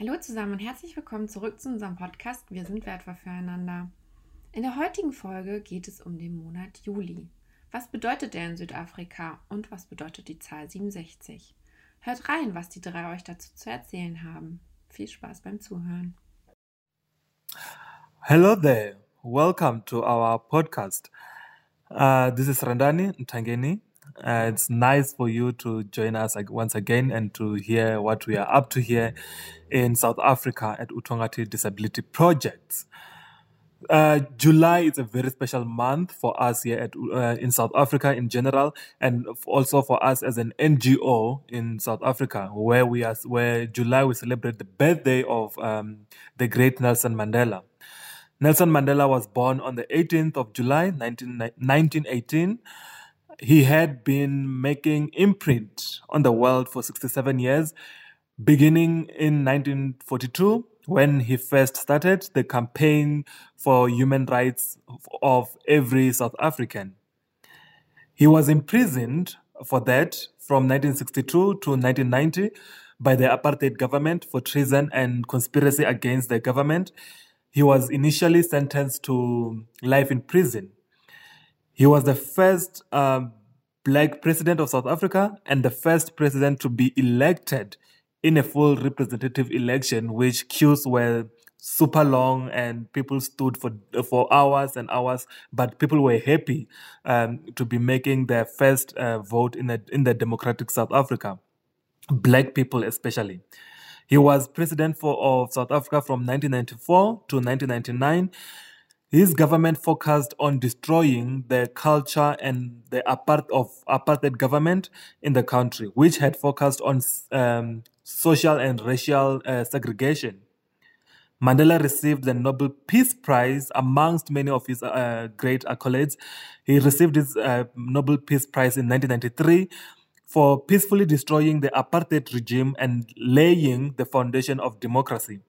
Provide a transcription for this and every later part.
Hallo zusammen und herzlich willkommen zurück zu unserem Podcast Wir sind wertvoll füreinander. In der heutigen Folge geht es um den Monat Juli. Was bedeutet der in Südafrika und was bedeutet die Zahl 67? Hört rein, was die drei euch dazu zu erzählen haben. Viel Spaß beim Zuhören. Hello there. Welcome to our podcast. Uh, this is Randani Ntangeni. Uh, it's nice for you to join us once again and to hear what we are up to here in South Africa at Utongati Disability Projects. Uh, July is a very special month for us here at, uh, in South Africa in general, and also for us as an NGO in South Africa, where we are, where July we celebrate the birthday of um, the great Nelson Mandela. Nelson Mandela was born on the 18th of July, 19, 1918 he had been making imprint on the world for 67 years, beginning in 1942 when he first started the campaign for human rights of every South African. He was imprisoned for that from 1962 to 1990 by the apartheid government for treason and conspiracy against the government. He was initially sentenced to life in prison. He was the first uh, black president of South Africa and the first president to be elected in a full representative election, which queues were super long and people stood for for hours and hours, but people were happy um, to be making their first uh, vote in the in the democratic South Africa, black people especially. He was president for of South Africa from 1994 to 1999 his government focused on destroying the culture and the apart of apartheid government in the country, which had focused on um, social and racial uh, segregation. Mandela received the Nobel Peace Prize amongst many of his uh, great accolades. He received his uh, Nobel Peace Prize in 1993 for peacefully destroying the apartheid regime and laying the foundation of democracy.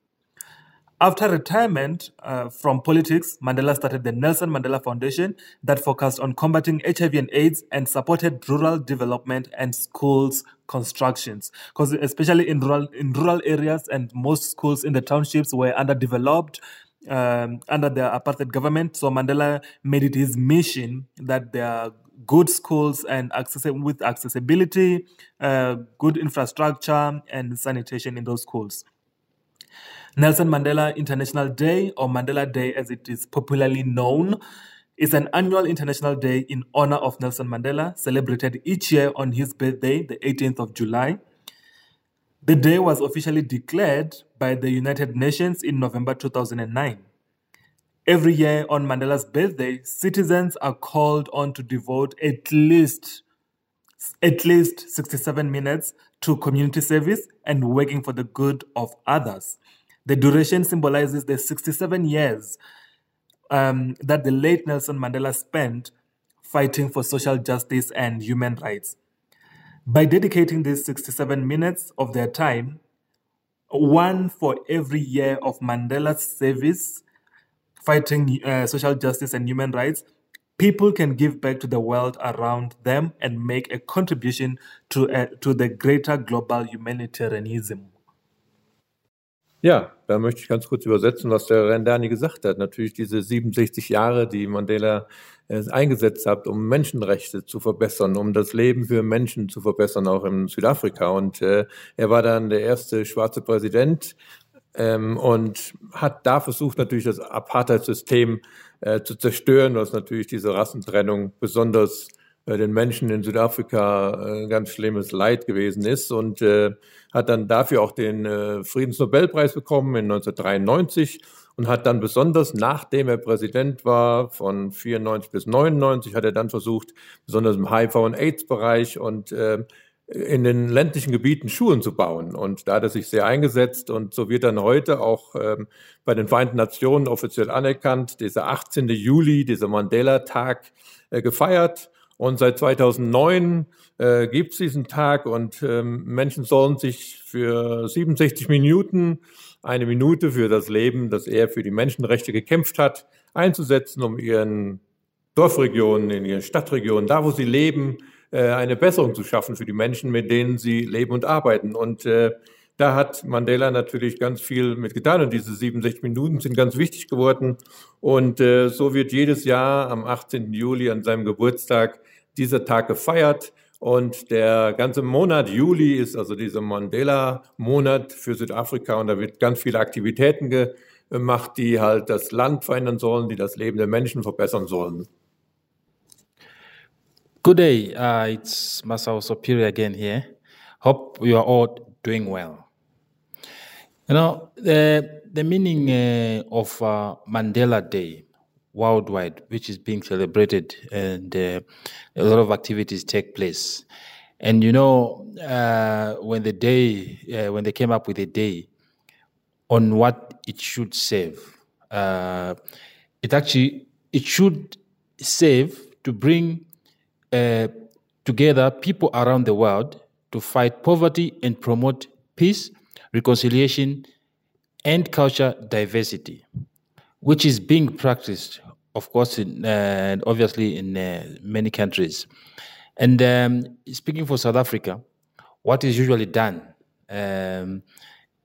After retirement uh, from politics, Mandela started the Nelson Mandela Foundation that focused on combating HIV and AIDS and supported rural development and schools constructions. Because especially in rural in rural areas and most schools in the townships were underdeveloped um, under the apartheid government. So Mandela made it his mission that there are good schools and access with accessibility, uh, good infrastructure, and sanitation in those schools. Nelson Mandela International Day, or Mandela Day as it is popularly known, is an annual international day in honor of Nelson Mandela, celebrated each year on his birthday, the 18th of July. The day was officially declared by the United Nations in November 2009. Every year on Mandela's birthday, citizens are called on to devote at least at least 67 minutes to community service and working for the good of others. The duration symbolizes the 67 years um, that the late Nelson Mandela spent fighting for social justice and human rights. By dedicating these 67 minutes of their time, one for every year of Mandela's service fighting uh, social justice and human rights, people can give back to the world around them and make a contribution to, uh, to the greater global humanitarianism. Ja, da möchte ich ganz kurz übersetzen, was der Rendani gesagt hat. Natürlich diese 67 Jahre, die Mandela äh, eingesetzt hat, um Menschenrechte zu verbessern, um das Leben für Menschen zu verbessern, auch in Südafrika. Und äh, er war dann der erste schwarze Präsident ähm, und hat da versucht, natürlich das Apartheid-System äh, zu zerstören, was natürlich diese Rassentrennung besonders den Menschen in Südafrika ein äh, ganz schlimmes Leid gewesen ist und äh, hat dann dafür auch den äh, Friedensnobelpreis bekommen in 1993 und hat dann besonders nachdem er Präsident war von 94 bis 99 hat er dann versucht besonders im HIV und AIDS Bereich und äh, in den ländlichen Gebieten Schulen zu bauen. Und da hat er sich sehr eingesetzt und so wird dann heute auch ähm, bei den Vereinten Nationen offiziell anerkannt, dieser 18. Juli, dieser Mandela-Tag äh, gefeiert. Und seit 2009 äh, gibt es diesen Tag und ähm, Menschen sollen sich für 67 Minuten, eine Minute für das Leben, das er für die Menschenrechte gekämpft hat, einzusetzen, um ihren Dorfregionen, in ihren Stadtregionen, da wo sie leben, äh, eine Besserung zu schaffen für die Menschen, mit denen sie leben und arbeiten. Und äh, da hat Mandela natürlich ganz viel mit getan und diese 67 Minuten sind ganz wichtig geworden. Und äh, so wird jedes Jahr am 18. Juli an seinem Geburtstag dieser Tag gefeiert. Und der ganze Monat Juli ist also dieser Mandela-Monat für Südafrika und da wird ganz viele Aktivitäten gemacht, die halt das Land verändern sollen, die das Leben der Menschen verbessern sollen. Good day. Uh, it's Masao Superior again here. Hope you are all doing well. You know, the, the meaning uh, of uh, Mandela Day worldwide, which is being celebrated, and uh, a lot of activities take place. And you know, uh, when the day, uh, when they came up with a day on what it should save, uh, it actually it should save to bring together people around the world to fight poverty and promote peace reconciliation, and culture diversity, which is being practiced, of course, in, uh, obviously in uh, many countries. And um, speaking for South Africa, what is usually done um,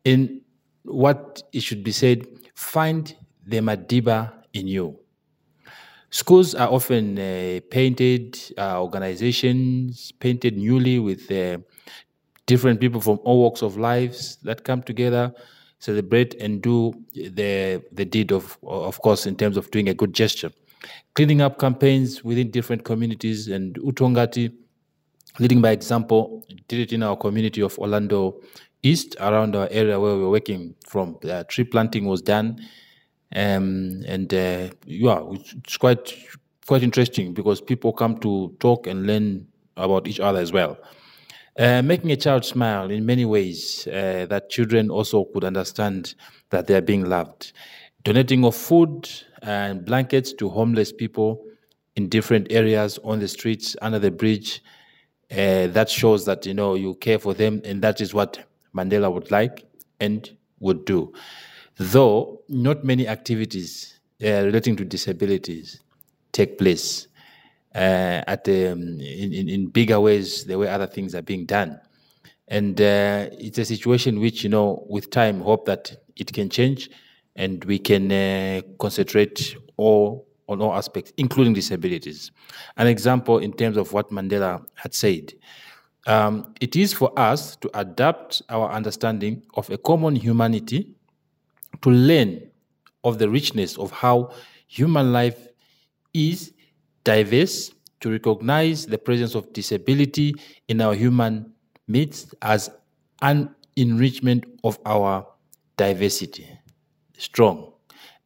in what it should be said, find the Madiba in you. Schools are often uh, painted, uh, organizations painted newly with uh, different people from all walks of lives that come together, celebrate and do the the deed of of course in terms of doing a good gesture. Cleaning up campaigns within different communities and Utongati, leading by example, did it in our community of Orlando East around our area where we we're working from. Uh, tree planting was done. Um, and uh, yeah, it's quite quite interesting because people come to talk and learn about each other as well. Uh, making a child smile in many ways uh, that children also could understand that they are being loved. Donating of food and blankets to homeless people in different areas on the streets, under the bridge. Uh, that shows that you know you care for them, and that is what Mandela would like and would do. Though not many activities uh, relating to disabilities take place uh, at um, in, in bigger ways the way other things are being done. And uh, it's a situation which, you know, with time, hope that it can change and we can uh, concentrate all on all aspects, including disabilities. An example in terms of what Mandela had said. Um, it is for us to adapt our understanding of a common humanity to learn of the richness of how human life is diverse, to recognize the presence of disability in our human midst as an enrichment of our diversity. Strong.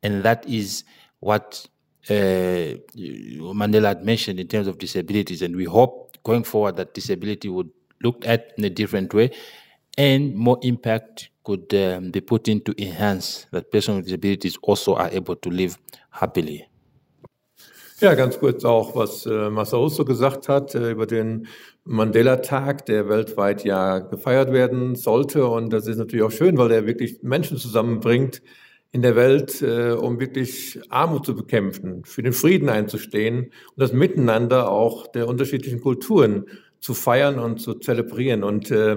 And that is what uh, Mandela had mentioned in terms of disabilities. And we hope going forward that disability would look at in a different way and more impact could um, be put in to enhance that persons with disabilities also are able to live happily. Ja, ganz kurz auch, was äh, Masaoso gesagt hat äh, über den Mandela-Tag, der weltweit ja gefeiert werden sollte. Und das ist natürlich auch schön, weil er wirklich Menschen zusammenbringt in der Welt, äh, um wirklich Armut zu bekämpfen, für den Frieden einzustehen und das Miteinander auch der unterschiedlichen Kulturen zu feiern und zu zelebrieren. Und äh,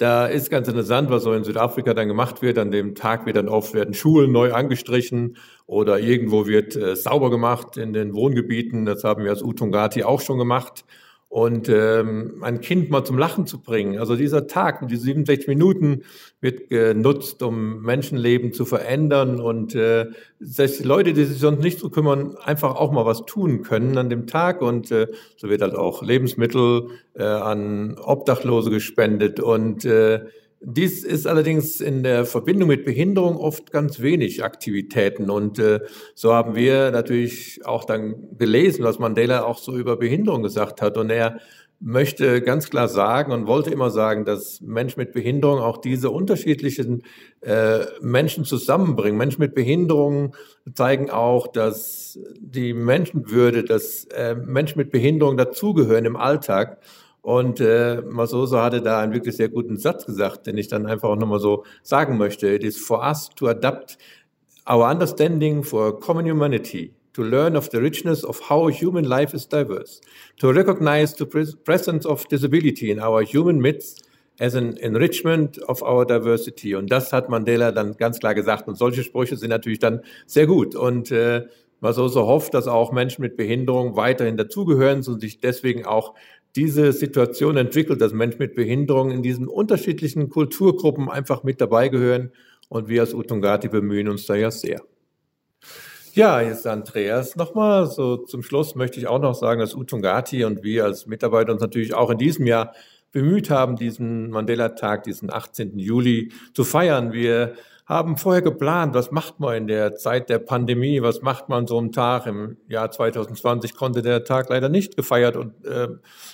da ist ganz interessant, was so in Südafrika dann gemacht wird. An dem Tag wird dann oft werden Schulen neu angestrichen oder irgendwo wird äh, sauber gemacht in den Wohngebieten. Das haben wir als Utungati auch schon gemacht und ähm, ein Kind mal zum Lachen zu bringen. Also dieser Tag, diese 67 Minuten wird genutzt, um Menschenleben zu verändern. Und äh, dass die Leute, die sich sonst nicht so kümmern, einfach auch mal was tun können an dem Tag. Und äh, so wird halt auch Lebensmittel äh, an Obdachlose gespendet. Und äh, dies ist allerdings in der Verbindung mit Behinderung oft ganz wenig Aktivitäten. Und äh, so haben wir natürlich auch dann gelesen, was Mandela auch so über Behinderung gesagt hat. Und er möchte ganz klar sagen und wollte immer sagen, dass Menschen mit Behinderung auch diese unterschiedlichen äh, Menschen zusammenbringen. Menschen mit Behinderung zeigen auch, dass die Menschenwürde, dass äh, Menschen mit Behinderung dazugehören im Alltag und äh, Masoso hatte da einen wirklich sehr guten Satz gesagt, den ich dann einfach auch nochmal so sagen möchte. It is for us to adapt our understanding for common humanity, to learn of the richness of how human life is diverse, to recognize the presence of disability in our human midst, as an enrichment of our diversity. Und das hat Mandela dann ganz klar gesagt. Und solche Sprüche sind natürlich dann sehr gut. Und äh, man so, so hofft, dass auch Menschen mit Behinderung weiterhin dazugehören und sich deswegen auch diese Situation entwickelt, dass Menschen mit Behinderung in diesen unterschiedlichen Kulturgruppen einfach mit dabei gehören. Und wir als Utungati bemühen uns da ja sehr. Ja, jetzt Andreas nochmal. So zum Schluss möchte ich auch noch sagen, dass Utungati und wir als Mitarbeiter uns natürlich auch in diesem Jahr bemüht haben, diesen Mandela-Tag, diesen 18. Juli zu feiern. Wir haben vorher geplant, was macht man in der Zeit der Pandemie, was macht man so einem Tag. Im Jahr 2020 konnte der Tag leider nicht gefeiert und äh,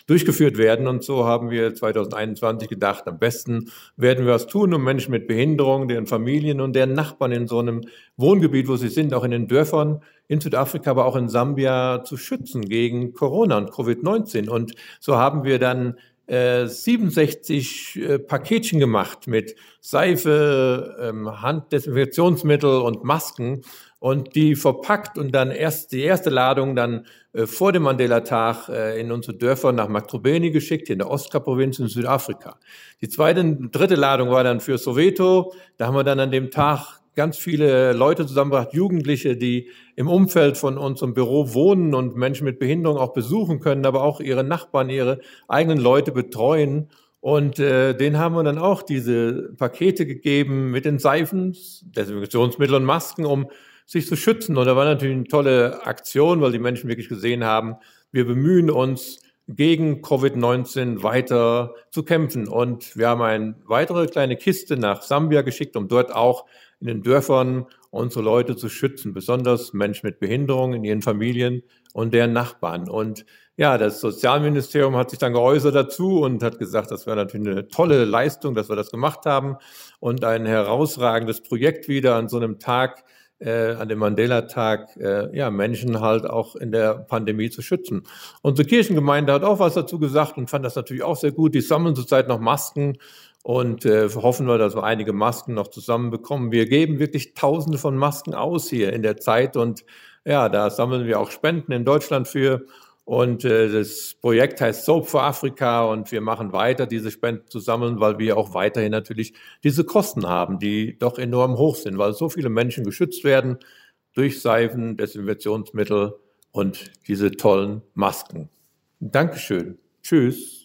durchgeführt werden. Und so haben wir 2021 gedacht, am besten werden wir was tun, um Menschen mit Behinderung, deren Familien und deren Nachbarn in so einem Wohngebiet, wo sie sind, auch in den Dörfern in Südafrika, aber auch in Sambia zu schützen gegen Corona und Covid-19. Und so haben wir dann 67 äh, Paketchen gemacht mit Seife, ähm, Handdesinfektionsmittel und Masken und die verpackt und dann erst die erste Ladung dann äh, vor dem Mandela-Tag äh, in unsere Dörfer nach Makrobeni geschickt, in der Ostkap-Provinz in Südafrika. Die zweite, dritte Ladung war dann für Soweto. Da haben wir dann an dem Tag ganz viele Leute zusammengebracht, Jugendliche, die im Umfeld von unserem Büro wohnen und Menschen mit Behinderung auch besuchen können, aber auch ihre Nachbarn, ihre eigenen Leute betreuen. Und äh, denen haben wir dann auch diese Pakete gegeben mit den Seifen, Desinfektionsmittel und Masken, um sich zu schützen. Und da war natürlich eine tolle Aktion, weil die Menschen wirklich gesehen haben, wir bemühen uns, gegen Covid-19 weiter zu kämpfen. Und wir haben eine weitere kleine Kiste nach Sambia geschickt, um dort auch in den Dörfern unsere Leute zu schützen, besonders Menschen mit Behinderung in ihren Familien und deren Nachbarn. Und ja, das Sozialministerium hat sich dann geäußert dazu und hat gesagt, das wäre natürlich eine tolle Leistung, dass wir das gemacht haben und ein herausragendes Projekt wieder an so einem Tag, äh, an dem Mandela-Tag, äh, ja, Menschen halt auch in der Pandemie zu schützen. Unsere Kirchengemeinde hat auch was dazu gesagt und fand das natürlich auch sehr gut. Die sammeln zurzeit noch Masken und äh, hoffen wir, dass wir einige Masken noch zusammenbekommen. Wir geben wirklich Tausende von Masken aus hier in der Zeit und ja, da sammeln wir auch Spenden in Deutschland für. Und äh, das Projekt heißt Soap for Africa und wir machen weiter, diese Spenden zu sammeln, weil wir auch weiterhin natürlich diese Kosten haben, die doch enorm hoch sind, weil so viele Menschen geschützt werden durch Seifen, Desinfektionsmittel und diese tollen Masken. Dankeschön. Tschüss.